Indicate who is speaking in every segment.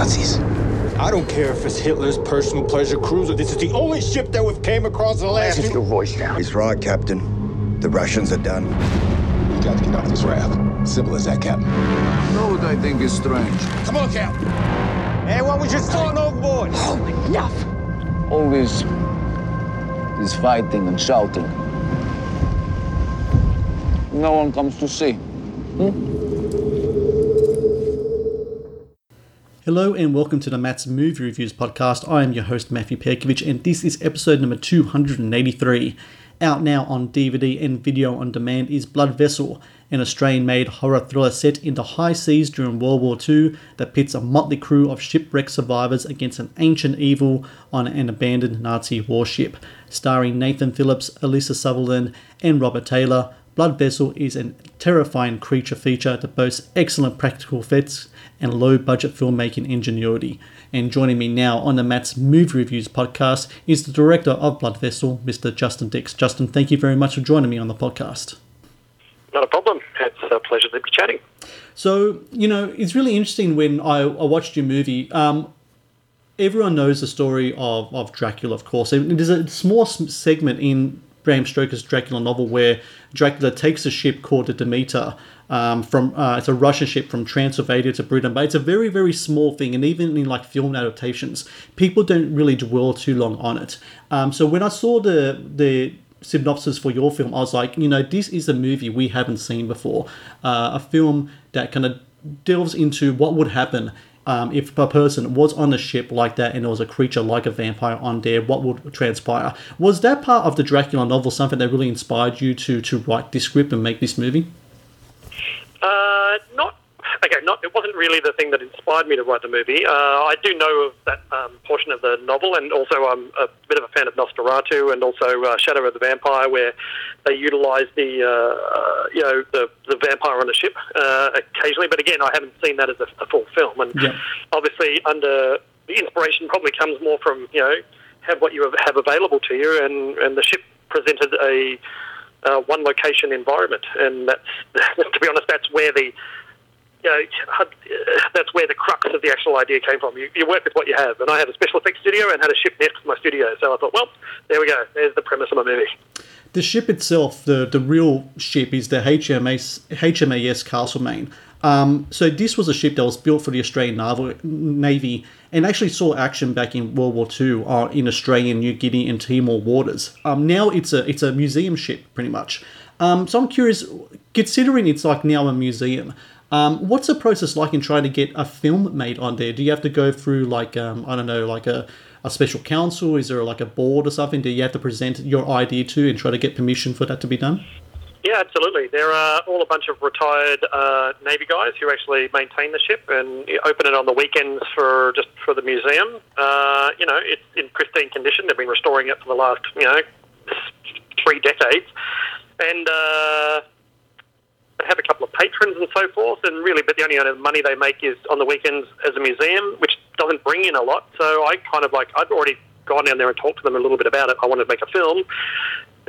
Speaker 1: Nazis.
Speaker 2: I don't care if it's Hitler's personal pleasure cruiser. This is the only ship that we've came across in the last.
Speaker 1: Keep your voice down.
Speaker 3: He's right, Captain. The Russians are done.
Speaker 4: We got to get off this raft. Simple as that, Captain.
Speaker 5: know what I think is strange?
Speaker 2: Come on, Cap. Hey, what was just thrown overboard?
Speaker 1: Oh, enough!
Speaker 5: All this, this fighting and shouting. No one comes to see. Hmm?
Speaker 6: Hello and welcome to the Matt's Movie Reviews podcast. I am your host, Matthew Perkovich, and this is episode number 283. Out now on DVD and video on demand is Blood Vessel, an Australian made horror thriller set in the high seas during World War II that pits a motley crew of shipwreck survivors against an ancient evil on an abandoned Nazi warship. Starring Nathan Phillips, Alyssa Sutherland, and Robert Taylor, Blood Vessel is a terrifying creature feature that boasts excellent practical effects and low budget filmmaking ingenuity. And joining me now on the Matt's Movie Reviews podcast is the director of Blood Vessel, Mr. Justin Dix. Justin, thank you very much for joining me on the podcast.
Speaker 7: Not a problem. It's a pleasure to be chatting.
Speaker 6: So, you know, it's really interesting when I, I watched your movie. Um, everyone knows the story of, of Dracula, of course. It is a small segment in Bram Stoker's Dracula novel where Dracula takes a ship called the Demeter um, from uh, it's a Russian ship from Transylvania to Britain, but it's a very very small thing, and even in like film adaptations, people don't really dwell too long on it. Um, so when I saw the the synopsis for your film, I was like, you know, this is a movie we haven't seen before, uh, a film that kind of delves into what would happen um, if a person was on a ship like that and there was a creature like a vampire on there, what would transpire? Was that part of the Dracula novel something that really inspired you to to write this script and make this movie?
Speaker 7: Uh, not okay. Not it wasn't really the thing that inspired me to write the movie. Uh, I do know of that um, portion of the novel, and also I'm a bit of a fan of Nosferatu and also uh, Shadow of the Vampire, where they utilise the uh, you know the the vampire on the ship uh, occasionally. But again, I haven't seen that as a, a full film, and
Speaker 6: Yeah.
Speaker 7: obviously under the inspiration probably comes more from you know have what you have- have available to you, and and the ship presented a uh, one location environment, and that's to be honest, that's where the you know, had- uh, that's where the crux of the actual idea came from. You, you work with what you have, and I had a special effects studio and had a ship next to my studio, so I thought, well, there we go. There's the premise of my movie.
Speaker 6: The ship itself, the the real ship, is the HMAS HMAS Castlemaine. Um, so this was a ship that was built for the Australian Naval, Navy and actually saw action back in World War II uh, in Australian, New Guinea, and Timor waters. Um, now it's a it's a museum ship, pretty much. Um, so I'm curious, considering it's like now a museum, um, what's the process like in trying to get a film made on there? Do you have to go through like um, I don't know, like a a special council? Is there like a board or something? Do you have to present your idea to and try to get permission for that to be done?
Speaker 7: Yeah, absolutely. There are all a bunch of retired uh, Navy guys who actually maintain the ship and open it on the weekends for just for the museum. Uh, you know, it's in pristine condition. They've been restoring it for the last you know three decades, and uh, have a couple of patrons and so forth. And really, but the only money they make is on the weekends as a museum, which doesn't bring in a lot. So I kind of like I'd already gone down there and talked to them a little bit about it. I wanted to make a film,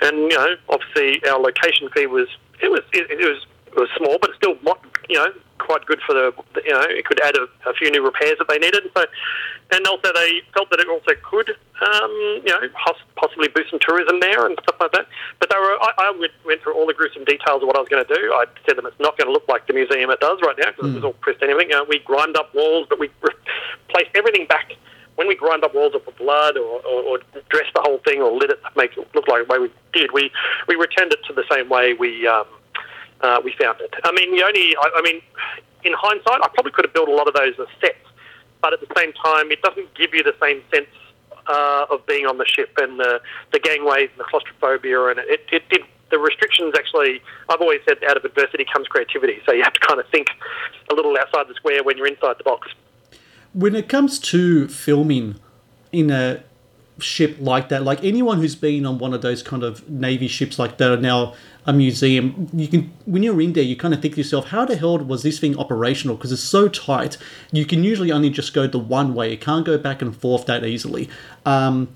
Speaker 7: and you know, obviously our location fee was it was it, it was it was small, but it's still you know quite good for the you know it could add a, a few new repairs that they needed. So, and also they felt that it also could um, you know pos- possibly boost some tourism there and stuff like that. But they were I, I went, went through all the gruesome details of what I was going to do. I said to them it's not going to look like the museum it does right now because it was all pristine. and Everything you know, we grind up walls, but we placed everything back when we grind up walls or put blood or, or, or dress the whole thing or lit it to make it look like the way we did, we, we returned it to the same way we um, uh, we found it. I mean, the only, I, I mean, in hindsight, I probably could have built a lot of those as sets, but at the same time, it doesn't give you the same sense uh, of being on the ship and the, the gangways and the claustrophobia, and it, it did the restrictions actually, I've always said, out of adversity comes creativity. So you have to kind of think a little outside the square when you're inside the box.
Speaker 6: When it comes to filming in a ship like that, like anyone who's been on one of those kind of navy ships like that are now a museum, you can when you're in there, you kind of think to yourself, how the hell was this thing operational? Because it's so tight, you can usually only just go the one way. You can't go back and forth that easily. Um,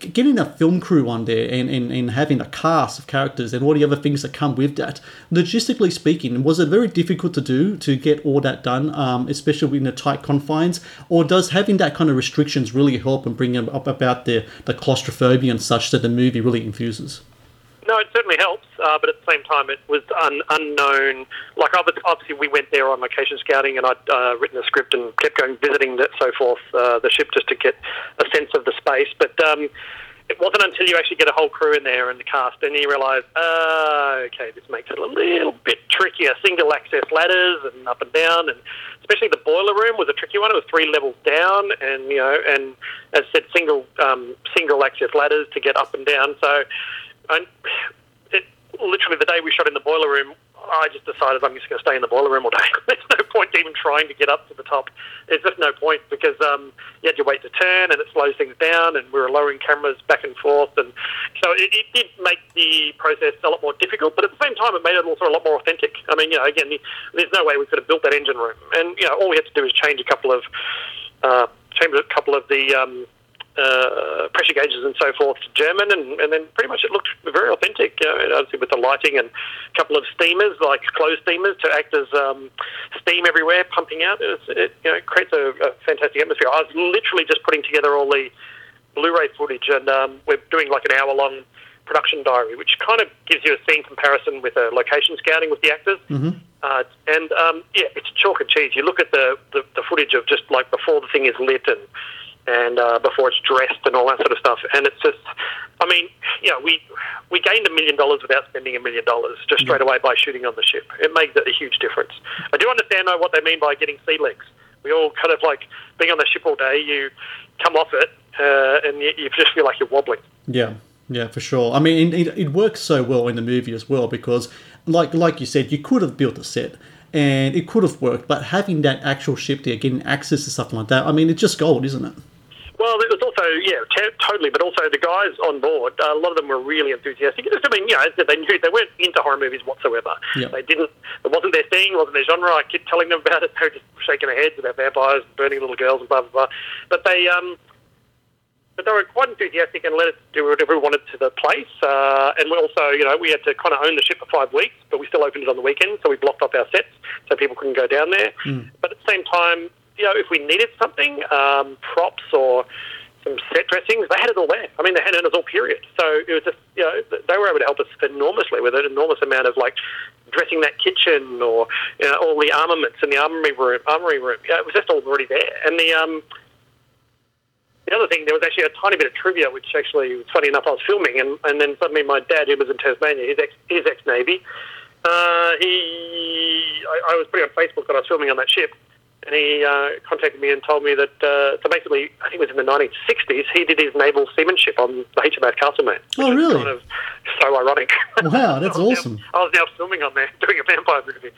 Speaker 6: getting a film crew on there and, and, and having a cast of characters and all the other things that come with that, logistically speaking, was it very difficult to do to get all that done, um, especially in the tight confines? Or does having that kind of restrictions really help and bring up about the, the claustrophobia and such that the movie really infuses?
Speaker 7: No, it certainly helps, uh, but at the same time, it was un- unknown. Like obviously, we went there on location scouting, and I'd uh, written a script and kept going visiting that so forth uh, the ship just to get a sense of the space. But um, it wasn't until you actually get a whole crew in there and the cast, and you realise, uh, okay, this makes it a little bit trickier. Single access ladders and up and down, and especially the boiler room was a tricky one. It was three levels down, and you know, and as I said, single um, single access ladders to get up and down. So and literally the day we shot in the boiler room, I just decided I'm just going to stay in the boiler room all day. There's no point even trying to get up to the top. There's just no point because um, you had to wait to turn and it slows things down, and we were lowering cameras back and forth, and so it, it did make the process a lot more difficult. But at the same time, it made it also a lot more authentic. I mean, you know, again, there's no way we could have built that engine room, and you know, all we had to do was change a couple of uh, change a couple of the um, uh, pressure gauges and so forth to German, and, and then pretty much it looked very authentic. You know, obviously with the lighting and a couple of steamers, like closed steamers, to act as um, steam everywhere, pumping out. It, it you know, creates a, a, fantastic atmosphere. I was literally just putting together all the Blu-ray footage, and um, we're doing like an hour-long production diary, which kind of gives you a scene comparison with a location scouting with the actors.
Speaker 6: Mm-hmm.
Speaker 7: Uh, and um, yeah, it's chalk and cheese. You look at the, the, the footage of just like before the thing is lit and and uh, before it's dressed and all that sort of stuff. And it's just, I mean, you know, we we gained a million dollars without spending a million dollars just straight away by shooting on the ship. It made a huge difference. I do understand though what they mean by getting sea legs. We all kind of like being on the ship all day. You come off it uh, and you, you just feel like you're wobbling.
Speaker 6: Yeah. Yeah, for sure. I mean, it, it works so well in the movie as well because, like like you said, you could have built a set and it could have worked, but having that actual ship there, getting access to something like that, I mean, it's just gold, isn't it?
Speaker 7: Well, it was also yeah, t- totally. But also the guys on board, uh, a lot of them were really enthusiastic. Just, I mean, you know, they knew they weren't into horror movies whatsoever.
Speaker 6: Yeah.
Speaker 7: They didn't. It wasn't their thing. It wasn't their genre. I kept telling them about it. They were just shaking their heads about vampires and burning little girls and blah blah blah. But they um. But they were quite enthusiastic and let us do whatever we wanted to the place. Uh, and we also, you know, we had to kind of own the ship for five weeks, but we still opened it on the weekend, so we blocked off our sets so people couldn't go down there.
Speaker 6: Mm.
Speaker 7: But at the same time, you know, if we needed something, um, props or some set dressings. They had it all there. I mean, they had it all period. So it was just, you know, they were able to help us enormously with an enormous amount of like dressing that kitchen or you know, all the armaments in the armory room. Armory room. Yeah, it was just all already there. And the um, the other thing, there was actually a tiny bit of trivia, which actually was funny enough. I was filming, and, and then suddenly my dad, who was in Tasmania, he's ex he's ex Navy. Uh, he, I, I was putting on Facebook that I was filming on that ship and he uh, contacted me and told me that, uh, so basically, I think it was in the 1960s, he did his naval seamanship on the HMS Castlemaine.
Speaker 6: Oh, really?
Speaker 7: Kind of so ironic.
Speaker 6: Wow, that's
Speaker 7: I
Speaker 6: awesome.
Speaker 7: Now, I was now filming on there, doing a vampire movie.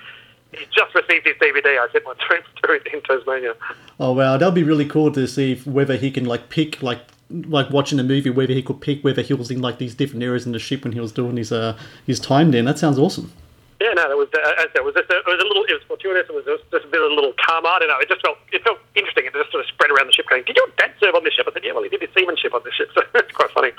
Speaker 7: He just received his DVD. I sent my trip through it in Tasmania.
Speaker 6: Oh wow, that'd be really cool to see if, whether he can like pick like like watching the movie whether he could pick whether he was in like these different areas in the ship when he was doing his uh his time there. That sounds awesome.
Speaker 7: Yeah, no, it was. Uh, it was just a, it was a little. It was fortuitous. It was just, a bit of a little karma. I don't know. It just felt it felt interesting. It just sort of spread around the ship, going, "Did your dad serve on this ship?" I said, "Yeah, well, he did his seamanship on this ship." So it's quite funny.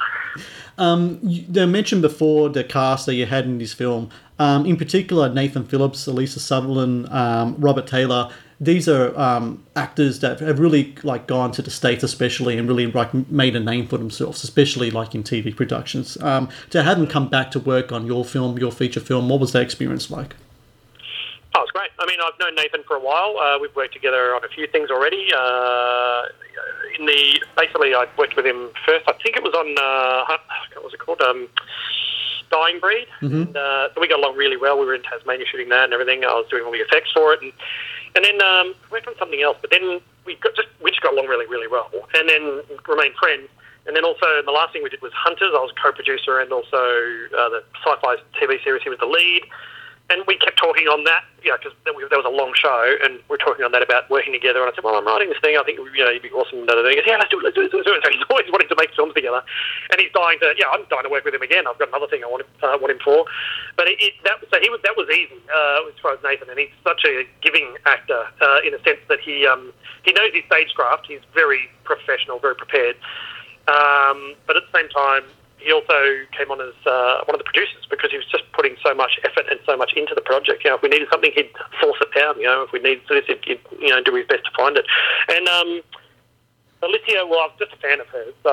Speaker 6: Um, you, they mentioned before the cast that you had in this film. Um, in particular, Nathan Phillips, Alyssa Sutherland, um, Robert Taylor. These are um, actors that have really like gone to the states, especially, and really like made a name for themselves, especially like in TV productions. Um, to have them come back to work on your film, your feature film, what was that experience like?
Speaker 7: Oh, it's great. I mean, I've known Nathan for a while. Uh, we've worked together on a few things already. Uh, in the basically, I worked with him first. I think it was on uh, what was it called? Um, Dying Breed.
Speaker 6: Mhm.
Speaker 7: And, uh, so we got along really well. We were in Tasmania shooting that and everything. I was doing all the effects for it, and and then um, we worked on something else. But then we got just we just got along really really well, and then remained friends. And then also the last thing we did was Hunters. I was co-producer and also uh, the sci-fi TV series. He was the lead. And we kept talking on that, you know, because there was a long show, and we are talking on that about working together. And I said, "Well, I'm writing this thing. I think you know, you'd be awesome." Da. He goes, "Yeah, let's do it. Let's do it. Let's do it." So he's always wanting to make films together, and he's dying to. Yeah, I'm dying to work with him again. I've got another thing I want him, uh, want him for. But it, it, that so he was that was easy uh, as far as Nathan, and he's such a giving actor uh, in a sense that he um, he knows his stagecraft. He's very professional, very prepared. Um, but at the same time, he also came on as uh, one of the producers because he was just putting so much effort and so much into the project. You know, if we needed something, he'd force it down. You know, if we needed this, he'd, he'd you know do his best to find it. And um, Alicia, well, I was just a fan of hers, so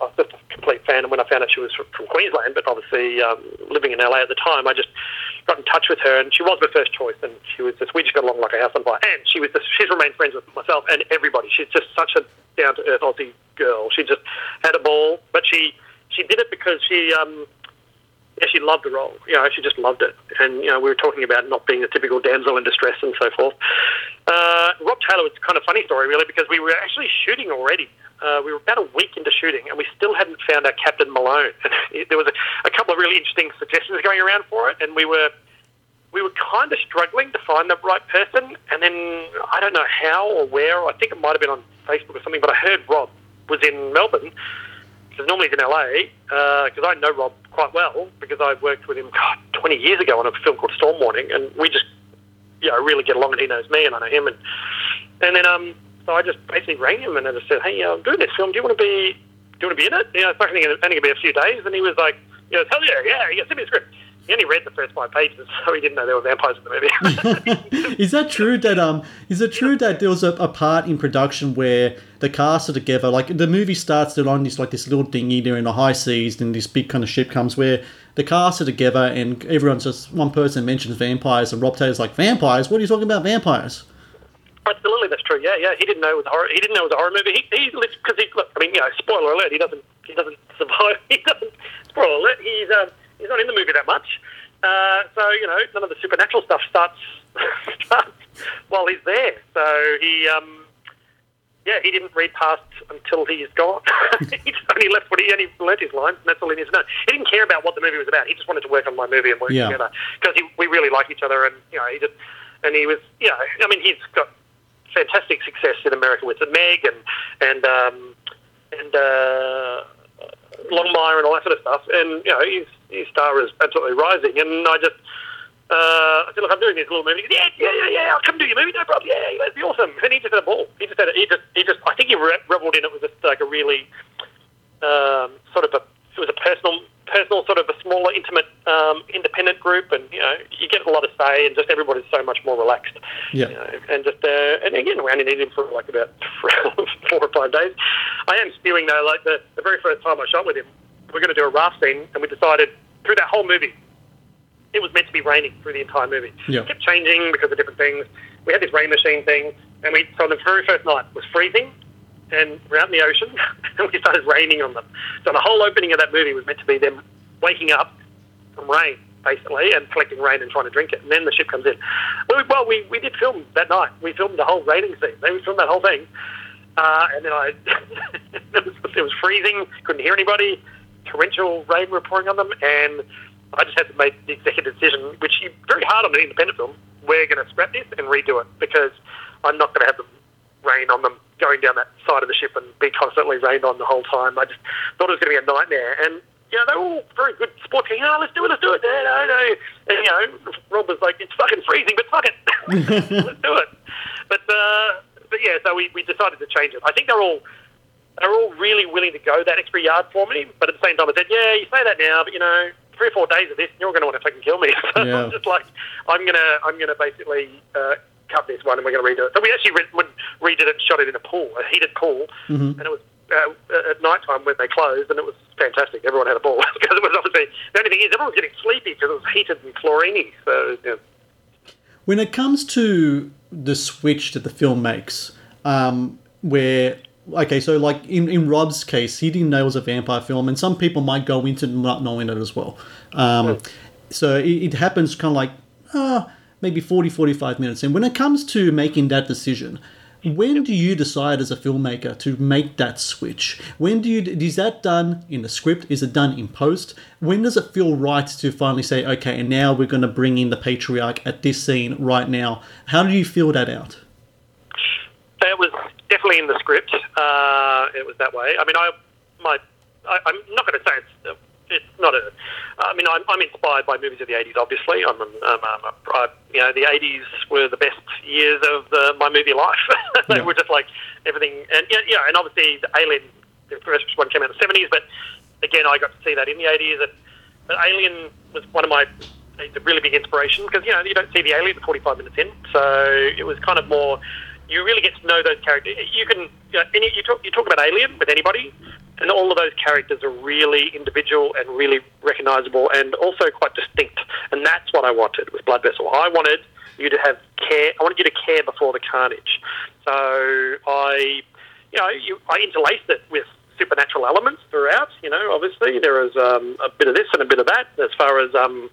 Speaker 7: I was just a complete fan. And when I found out she was from, Queensland, but obviously um, living in LA at the time, I just got in touch with her, and she was my first choice. And she was just we just got along like a house on fire. And she was just, she's remained friends with myself and everybody. She's just such a down to earth Aussie girl. She just had a ball, but she she did it because she um, yeah, she loved the role. You know, she just loved it. And you know, we were talking about not being a typical damsel in distress and so forth. Uh, Rob Taylor was kind of funny story really because we were actually shooting already. Uh, we were about a week into shooting and we still hadn't found our Captain Malone. And it, there was a, a couple of really interesting suggestions going around for it, and we were we were kind of struggling to find the right person. And then I don't know how or where. I think it might have been on Facebook or something, but I heard Rob was in Melbourne because normally he's in LA, because uh, I know Rob quite well because I worked with him God, 20 years ago on a film called Storm Warning, and we just, you know, really get along, and he knows me, and I know him, and and then um, so I just basically rang him and I just said, hey, I'm doing this film. Do you want to be, do you want to be in it? You know, it's only going to be a few days, and he was like, you know, hell yeah, yeah, yeah, send me a script he only read the first five pages, so he didn't know there were vampires in the
Speaker 6: movie. is that true that um is it true that there was a, a, part in production where the cast are together? Like the movie starts, they're on this like this little dinghy, they're in the high seas, and this big kind of ship comes where the cast are together, and everyone's just one person mentions vampires, and Rob Taylor's like vampires. What are you talking about vampires?
Speaker 7: Absolutely, that's true. Yeah, yeah. He didn't know it was a horror. He didn't know it was a horror movie. He, he because he. Look, I mean, you know, spoiler alert. He doesn't. He doesn't survive. He doesn't. Spoiler alert. He's um he's not in the movie that much. Uh, so you know, none of the supernatural stuff starts starts while he's there. So he, um, yeah, he didn't read past until he's gone. he only left when he only learnt his lines, and that's all he needs to know. He didn't care about what the movie was about. He just wanted to work on my movie and work yeah. together because we really like each other, and you know, he just and he was, you know, I mean, he's got fantastic success in America with the Meg and and um, and. Uh, Longmire and all that sort of stuff. And you know, his his star is absolutely rising. And I just uh, I said, look, I'm doing this little movie. Goes, yeah, yeah, yeah, yeah. I'll come do your movie, no problem. Yeah, that'd be awesome. And he just had a ball. He just had a, he just he just I think he reveled in it. Was just like a really um, sort of a it was a personal personal sort of a smaller intimate um, independent group and you know you get a lot of say and just everybody's so much more relaxed.
Speaker 6: Yeah.
Speaker 7: You know, and just uh, and again we only needed him for like about four or five days. I am spewing though like the, the very first time I shot with him we are going to do a raft scene and we decided through that whole movie it was meant to be raining through the entire movie.
Speaker 6: Yeah.
Speaker 7: it kept changing because of different things. We had this rain machine thing and we so the very first night was freezing and we're out in the ocean, and we started raining on them. So the whole opening of that movie was meant to be them waking up from rain, basically, and collecting rain and trying to drink it. And then the ship comes in. Well, well we, we did film that night. We filmed the whole raining scene. We filmed that whole thing. Uh, and then I, it, was, it was freezing, couldn't hear anybody, torrential rain were pouring on them, and I just had to make the executive decision, which is very hard on an independent film. We're going to scrap this and redo it because I'm not going to have them rain on them going down that side of the ship and be constantly rained on the whole time. I just thought it was going to be a nightmare. And, you know, they were all very good sports going, oh, let's do it, let's do it. No, no, no. And, you know, Rob was like, it's fucking freezing, but fuck it. let's do it. But, uh, but yeah, so we, we decided to change it. I think they're all they're all really willing to go that extra yard for me. But at the same time, I said, yeah, you say that now, but you know, three or four days of this, you're going to want to fucking kill me. So yeah. I'm just like, I'm gonna I'm gonna basically uh, cut this one and we're going to redo it. So we actually re- redid it and shot it in a pool, a heated pool,
Speaker 6: mm-hmm.
Speaker 7: and it was uh, at night time when they closed, and it was fantastic. Everyone had a ball because it was obviously the only thing is everyone was getting sleepy because it was heated and chlorine So yeah.
Speaker 6: when it comes to the switch that the film makes, um, where okay, so like in, in Rob's case, he didn't know it was a vampire film, and some people might go into not knowing it as well. Um, mm. So it, it, happens kind of like, ah, maybe 40, 45 minutes. And when it comes to making that decision, When do you decide as a filmmaker to make that switch? When do you is that done in the script? Is it done in post? When does it feel right to finally say, okay, and now we're going to bring in the patriarch at this scene right now? How do you feel that out?
Speaker 7: That was definitely in the script. Uh, it was that way. I mean, I my I, I'm not going to say it's it's not a. I mean, I'm, I'm inspired by movies of the '80s. Obviously, I'm, um, um, I, you know, the '80s were the best years of the, my movie life. they
Speaker 6: Yeah.
Speaker 7: were just like everything, and yeah, yeah, and obviously, the Alien, the first one came out in the '70s, but again, I got to see that in the '80s. And but Alien was one of my a really big inspiration because you know you don't see the alien 45 minutes in, so it was kind of more. You really get to know those characters. You can you, know, any, you talk you talk about Alien with anybody, and all of those characters are really individual and really recognisable and also quite distinct. And that's what I wanted with Blood Vessel. I wanted you to have care. I wanted you to care before the carnage. So I, you know, you, I interlaced it with supernatural elements throughout. You know, obviously there is um, a bit of this and a bit of that as far as um,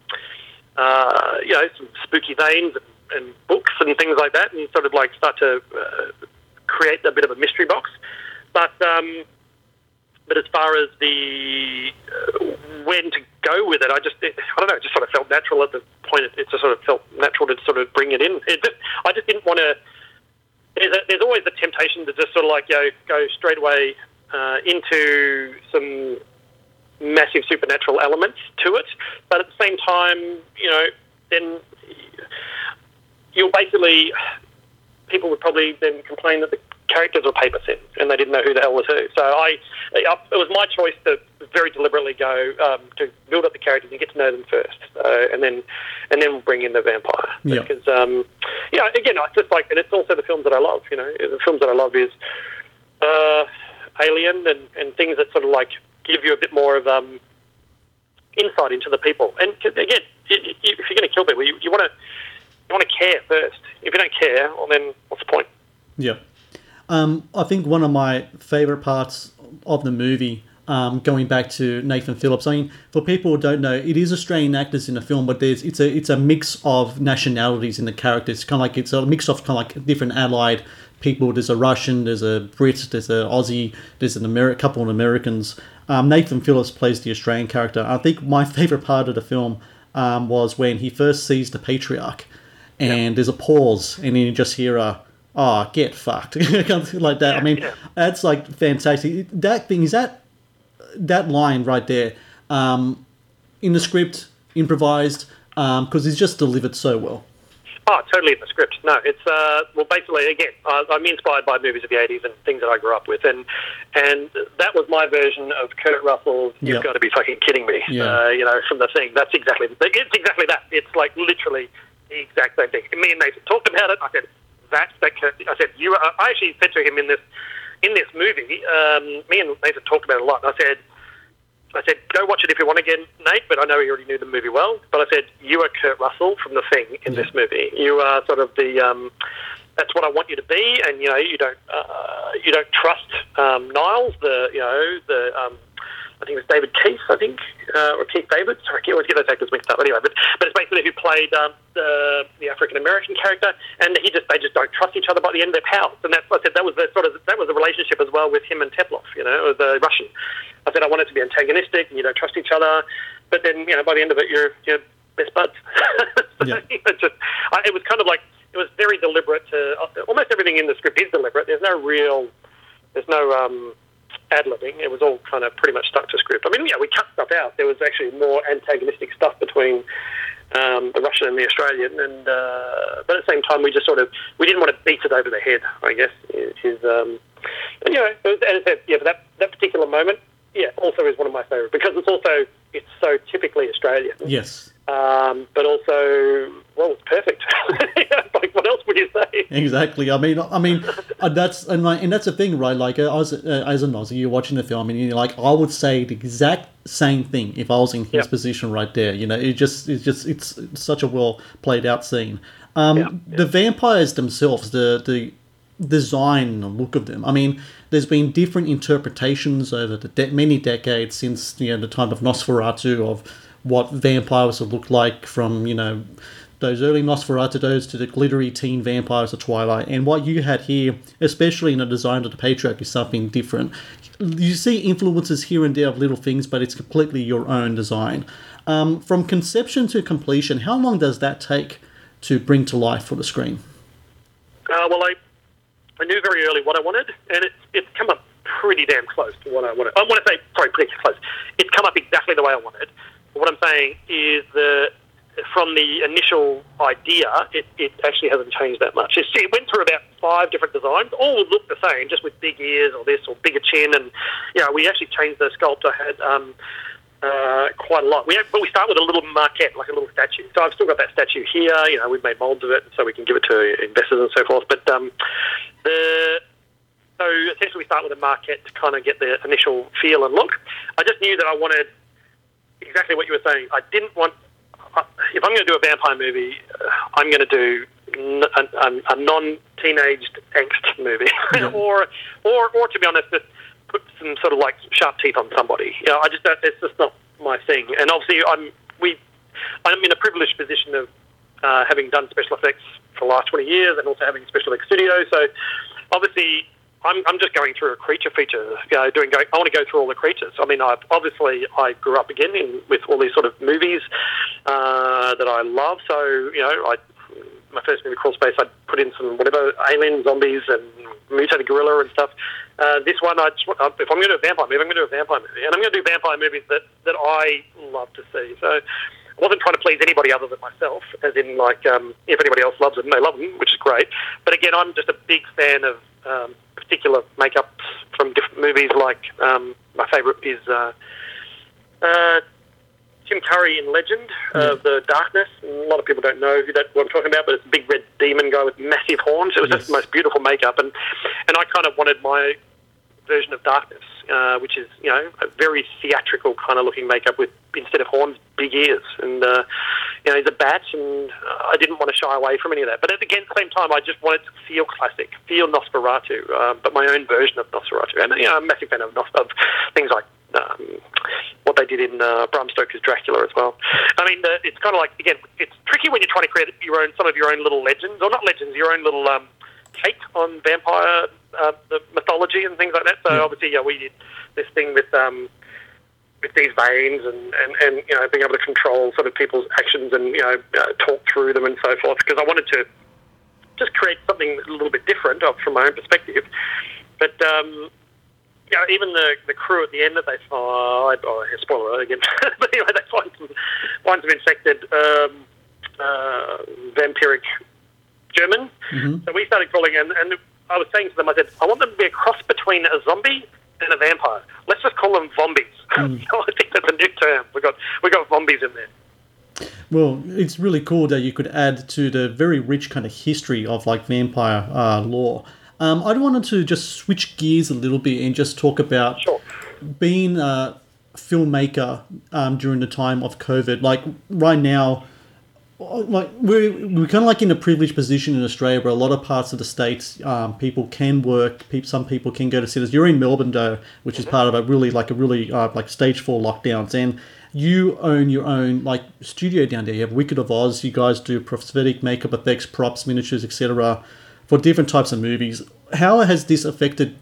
Speaker 7: uh, you know some spooky veins and, and books and things like that, and sort of like start to uh, create a bit of a mystery box. But um, but as far as the uh, when to go with it, I just it, I don't know. It just sort of felt natural at the point. It, it just sort of felt natural to sort of bring it in. It just, I just didn't want to. There's, there's always the temptation to just sort of like you know, go straight away uh, into some massive supernatural elements to it, but at the same time, you know, then you'll basically people would probably then complain that the characters were paper thin and they didn't know who the hell was who. So I, it was my choice to very deliberately go um, to build up the characters and get to know them first, uh, and then and then bring in the vampire.
Speaker 6: Yeah.
Speaker 7: Because um, you know, again, I just like, and it's also the films that I love. You know, the films that I love is uh, Alien and, and things that sort of like give you a bit more of um, insight into the people. And again, if you're going to kill people, you, you want to you want to care first. If you don't care, well, then what's the point?
Speaker 6: Yeah. Um, I think one of my favorite parts of the movie, um, going back to Nathan Phillips. I mean, for people who don't know, it is Australian actors in the film, but there's it's a it's a mix of nationalities in the characters. Kind of like it's a mix of kind of like different allied people. There's a Russian, there's a Brit, there's a Aussie, there's an Ameri- couple of Americans. Um, Nathan Phillips plays the Australian character. I think my favorite part of the film um, was when he first sees the patriarch, and there's a pause, and then you just hear a oh, get fucked, like that. I mean,
Speaker 7: yeah.
Speaker 6: that's like fantastic. That thing is that that line right there um, in the script, improvised, because it's just delivered so well.
Speaker 7: Oh, totally in the script. No, it's uh, well, basically, again, I, I'm inspired by movies of the '80s and things that I grew up with, and and that was my version of Kurt Russell's "You've
Speaker 6: Yeah.
Speaker 7: got to be fucking kidding me,"
Speaker 6: Yeah.
Speaker 7: uh, you know, from the thing. That's exactly it's exactly that. It's like literally the exact same thing. Me and Nathan talked about it. I said, "That's that." I said, "You." Are, I actually said to him in this in this movie. Um, me and Nathan talked about it a lot. I said. I said, go watch it if you want again, Nate, but I know you already knew the movie well. But I said, you are Kurt Russell from The Thing in this movie. You are sort of the, um, that's what I want you to be, and, you know, you don't, uh, you don't trust um, Niles, the, you know, the, um, I think it was David Keith, I think, uh, or Keith David. Sorry, I always get those actors mixed up. Anyway, but, but it's basically who played um, the, the African American character, and he just they just don't trust each other by the end of their pals. And that's I said that was the sort of that was the relationship as well with him and Teplov, you know, the Russian. I said I want it to be antagonistic, and you don't trust each other, but then you know by the end of it you're you're best buds. So,
Speaker 6: Yeah.
Speaker 7: it just I, it was kind of like it was very deliberate. To almost everything in the script is deliberate. There's no real there's no um, ad libbing. It was all kind of pretty much stuck to script. I mean, yeah, we cut stuff out. There was actually more antagonistic stuff between um, the Russian and the Australian, and uh, but at the same time, we just sort of we didn't want to beat it over the head. I guess is, um, and, you know, it was, as I said, yeah, but that that particular moment, yeah, also is one of my favourite because it's also it's so typically Australian.
Speaker 6: Yes,
Speaker 7: Um, but also, well, it's perfect. like, what else would you say?
Speaker 6: exactly. I mean, I mean, uh, that's and like, and that's the thing, right? Like, uh, as uh, as an Aussie, you're watching the film, and you're like, I would say the exact same thing if I was in his
Speaker 7: Yep.
Speaker 6: position right there. You know, it just, it's just, it's such a well played out scene. Um,
Speaker 7: Yeah,
Speaker 6: The vampires themselves, the the design and look of them. I mean, there's been different interpretations over the de- many decades since you know the time of Nosferatu of what vampires would look like from you know those early Nosferatus to the glittery teen vampires of Twilight. And what you had here, especially in the design of the Patriarch, is something different. You see influences here and there of little things, but it's completely your own design. Um, from conception to completion, how long does that take to bring to life for the screen?
Speaker 7: Uh, well, I, I knew very early what I wanted, and it's it's come up pretty damn close to what I wanted. I want to say, sorry, pretty close. It's come up exactly the way I wanted. What I'm saying is that from the initial idea, it, it actually hasn't changed that much. It's, it went through about five different designs, all look the same, just with big ears or this or bigger chin, and you know, we actually changed the sculpt. I had. Um, uh, quite a lot. We have, but we start with a little maquette, like a little statue. So I've still got that statue here. You know, we've made molds of it, so we can give it to investors and so forth. But um, the so essentially, we start with a maquette to kind of get the initial feel and look. I just knew that I wanted exactly what you were saying. I didn't want uh, if I'm going to do a vampire movie, uh, I'm going to do a, a, a non-teenaged angst movie, or, or, or to be honest, just put some sort of like sharp teeth on somebody. You know, I just don't, it's just not my thing. And obviously, I'm we I'm in a privileged position of uh, having done special effects for the last 20 years, and also having a special effects studio. So obviously. I'm, I'm just going through a creature feature, you know, doing. Go, I want to go through all the creatures. I mean, I obviously I grew up again in, with all these sort of movies uh, that I love. So you know, I my first movie, Crawl Space, I put in some whatever alien zombies and mutated gorilla and stuff. Uh, this one, I just, uh, if I'm going to do a vampire movie, I'm going to do a vampire movie, and I'm going to do vampire movies that that I love to see. So. I wasn't trying to please anybody other than myself, as in like um, if anybody else loves them, they love them, which is great. But again, I'm just a big fan of um, particular makeups from different movies. Like um, my favourite is uh, uh, Tim Curry in Legend of the Darkness. A lot of people don't know who that what I'm talking about, but it's a big red demon guy with massive horns. It was just the most beautiful makeup, and and I kind of wanted my version of Darkness, uh, which is you know a very theatrical kind of looking makeup with instead of horns, big ears, and uh, you know he's a bat, and uh, I didn't want to shy away from any of that. But at the same time, I just wanted to feel classic, feel Nosferatu, uh, but my own version of Nosferatu. And you know, I'm a massive fan of, Nos- of things like um, what they did in uh, Bram Stoker's Dracula as well. I mean, uh, it's kind of like again, it's tricky when you're trying to create your own, some of your own little legends, or not legends, your own little um, take on vampire uh, the mythology and things like that. So obviously, yeah, we did this thing with. Um, with these veins and, and, and you know being able to control sort of people's actions and you know uh, talk through them and so forth because I wanted to just create something a little bit different uh, from my own perspective. But um, you know, even the the crew at the end that they find, oh, spoiler alert again, but anyway, they find some find some infected um, uh, vampiric German. So we started calling, and, and I was saying to them, I said, I want them to be a cross between a zombie and a vampire. Let's just call them zombies. so I think that's a new term. We got we got zombies in there.
Speaker 6: Well, it's really cool that you could add to the very rich kind of history of like vampire uh, lore. Um, I wanted to just switch gears a little bit and just talk about
Speaker 7: Sure.
Speaker 6: being a filmmaker um, during the time of COVID. Like right now, like we're we're kind of like in a privileged position in Australia where a lot of parts of the states um, people can work. Pe- some people can go to cities. You're in Melbourne though, which is part of a really like a really uh, like stage four lockdowns and. You own your own like studio down there. You have Wicked of Oz. You guys do prosthetic makeup effects, props, miniatures, etc. for different types of movies. How has this affected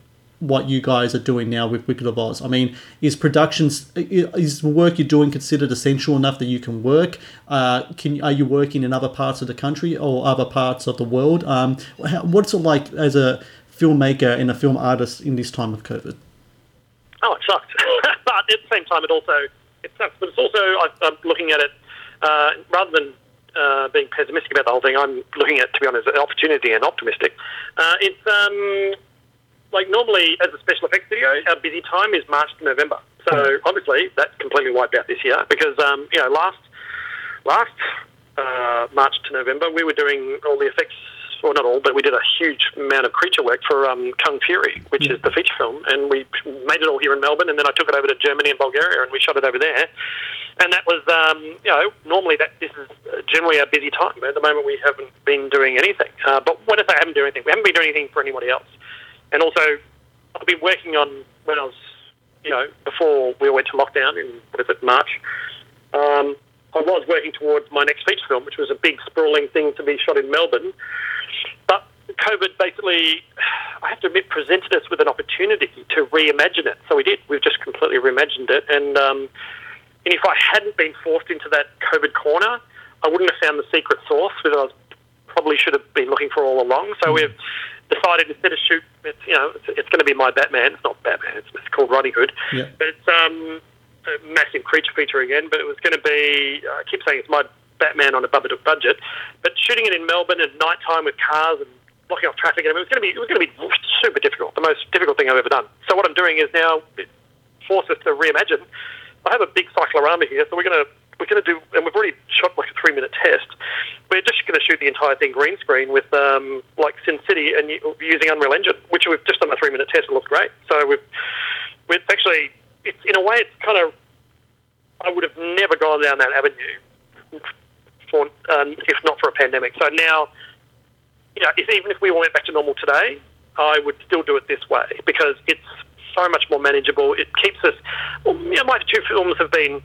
Speaker 6: what you guys are doing now with Wicked of Oz? I mean, is productions is the work you're doing considered essential enough that you can work? Uh, can are you working in other parts of the country or other parts of the world? Um, what's it like as a filmmaker and a film artist in this time of COVID?
Speaker 7: Oh, it sucks. but at the same time, it also it sucks. But it's also I'm looking at it uh, rather than uh, being pessimistic about the whole thing. I'm looking at, to be honest, an opportunity and optimistic. Uh, it's um, like normally as a special effects studio, our busy time is March to November. So obviously that completely wiped out this year because um, you know last last uh, March to November we were doing all the effects. Well, not all, but we did a huge amount of creature work for um, Kung Fury, which is the feature film, and we made it all here in Melbourne, and then I took it over to Germany and Bulgaria, and we shot it over there. And that was, um, you know, normally that this is generally a busy time. At the moment, we haven't been doing anything. Uh, but when I say I haven't done anything, we haven't been doing anything for anybody else. And also, I've been working on when I was, you know, before we went to lockdown in what is it, March. Um, I was working towards my next feature film, which was a big sprawling thing to be shot in Melbourne. But COVID basically, I have to admit, presented us with an opportunity to reimagine it. So we did. We've just completely reimagined it. And, um, and if I hadn't been forced into that COVID corner, I wouldn't have found the secret sauce that I was, probably should have been looking for all along. So we've decided instead of shoot, it's, you know, it's, it's going to be my Batman. It's not Batman. It's, it's called Riding Hood.
Speaker 6: Yeah.
Speaker 7: But it's um, a massive creature feature again. But it was going to be. I keep saying it's my Batman on a budget budget, but shooting it in Melbourne at night time with cars and blocking off traffic, I mean, it was going to be it was going to be super difficult. The most difficult thing I've ever done. So what I'm doing is now it force us to reimagine. I have a big cyclorama here, so we're going to we're going to do, and we've already shot like a three minute test. We're just going to shoot the entire thing green screen with um, like Sin City and using Unreal Engine, which we've just done a three minute test. It looks great. So we've, it's actually, it's in a way, it's kind of, I would have never gone down that avenue for um, if not for a pandemic. So now, you know, if, even if we went back to normal today, I would still do it this way because it's so much more manageable. It keeps us. Well, you know, my two films have been.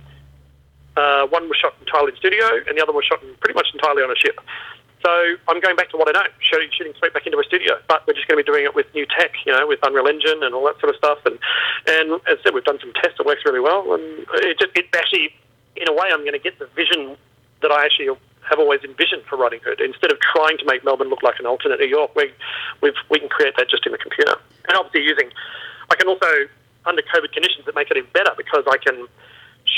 Speaker 7: Uh, one was shot entirely in studio, and the other was shot pretty much entirely on a ship. So I'm going back to what I know, shooting, shooting straight back into a studio. But we're just going to be doing it with new tech, you know, with Unreal Engine and all that sort of stuff. And and as I said, we've done some tests. It works really well, and it just it actually, in a way, I'm going to get the vision that I actually have always envisioned for Riding Hood. Instead of trying to make Melbourne look like an alternate New York, we we've, we can create that just in the computer. And obviously using, I can also under COVID conditions that make it even better because I can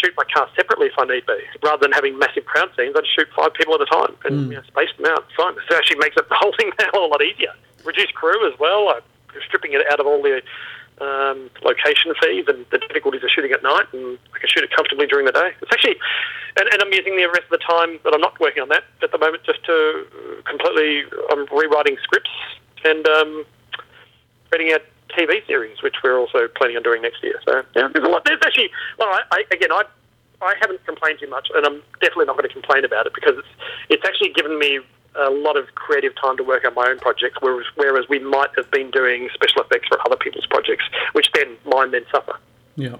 Speaker 7: shoot my car separately if I need be, rather than having massive crowd scenes. I just shoot five people at a time and you know, space them out. Fine. It actually makes it the whole thing a whole lot easier. Reduce crew as well. I'm stripping it out of all the um, location fees and the difficulties of shooting at night, and I can shoot it comfortably during the day. It's actually, and, and I'm using the rest of the time that I'm not working on that at the moment just to completely. I'm rewriting scripts and um, creating a TV series, which we're also planning on doing next year. So yeah, there's a lot. There's actually, well, I, I, again, I I haven't complained too much, and I'm definitely not going to complain about it because it's it's actually given me a lot of creative time to work on my own projects, whereas, whereas we might have been doing special effects for other people's projects, which then mine then suffer.
Speaker 6: Yeah.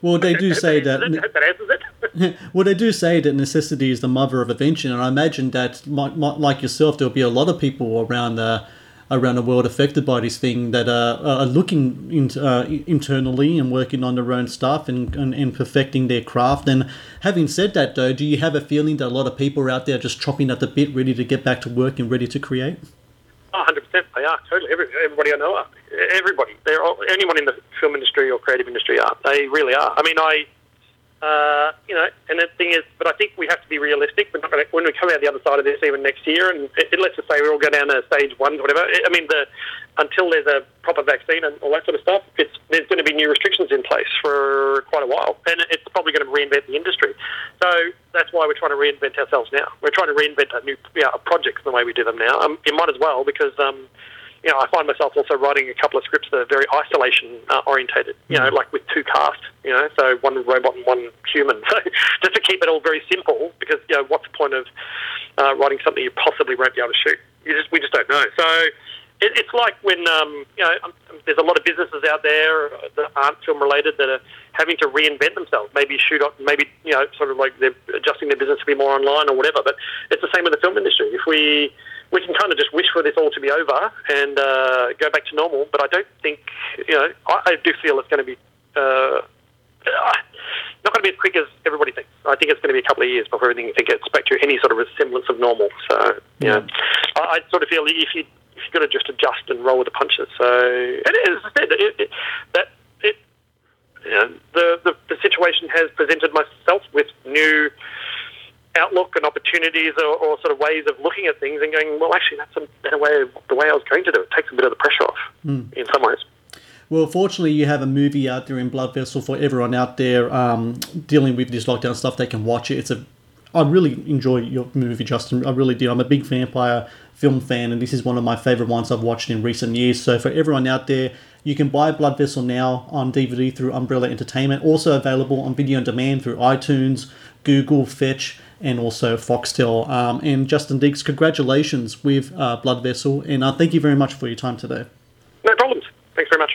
Speaker 6: Well, they do say that.
Speaker 7: I that it.
Speaker 6: Well, they do say that necessity is the mother of invention, and I imagine that, like yourself, there'll be a lot of people around the around the world affected by this thing that are, are looking in, uh, internally and working on their own stuff and, and, and perfecting their craft. And having said that, though, do you have a feeling that a lot of people are out there just chopping at the bit, ready to get back to work and ready to create?
Speaker 7: Oh, 100%. They are, totally. Every, everybody I know are. Everybody. They're all, anyone in the film industry or creative industry are. They really are. I mean, I, uh, you know, and the thing is, but I think we have to be realistic. We're not going to, when we come out the other side of this, even next year, and it, it, let's just say we all go down to stage one, whatever. I mean, the until there's a proper vaccine and all that sort of stuff, it's, there's going to be new restrictions in place for quite a while, and it's probably going to reinvent the industry. So that's why we're trying to reinvent ourselves now. We're trying to reinvent a new you know, projects the way we do them now. Um, you might as well because. Um, you know, I find myself also writing a couple of scripts that are very isolation uh, orientated. You know, like with two cast. You know, so one robot and one human. So just to keep it all very simple, because you know, what's the point of uh, writing something you possibly won't be able to shoot? You just we just don't know. So it, it's like when um, you know, um, there's a lot of businesses out there that aren't film related that are having to reinvent themselves. Maybe shoot, on, maybe you know, sort of like they're adjusting their business to be more online or whatever. But it's the same with the film industry. If we we can kind of just wish for this all to be over and uh, go back to normal. But I don't think, you know, I, I do feel it's going to be uh, not going to be as quick as everybody thinks. I think it's going to be a couple of years before everything gets back to any sort of semblance of normal. So, you know, I, I sort of feel if you if you've got to just adjust and roll with the punches. So, and as I said, it, it, that it, you know, the, the the situation has presented myself with new outlook and opportunities or, or, sort of ways of looking at things and going, well, actually, that's a better way of the way I was going to do it. It takes a bit of the pressure off
Speaker 6: Mm.
Speaker 7: in some ways.
Speaker 6: Well, fortunately, you have a movie out there in Blood Vessel for everyone out there um, dealing with this lockdown stuff. They can watch it. It's a I really enjoy your movie, Justin. I really do. I'm a big vampire film fan, and this is one of my favorite ones I've watched in recent years. So, for everyone out there, you can buy Blood Vessel now on DVD through Umbrella Entertainment. Also available on video on demand through iTunes, Google, Fetch, and also Foxtel. Um, and Justin Dix, congratulations with uh, Blood Vessel, and uh, thank you very much for your time today.
Speaker 7: No problems. Thanks very much.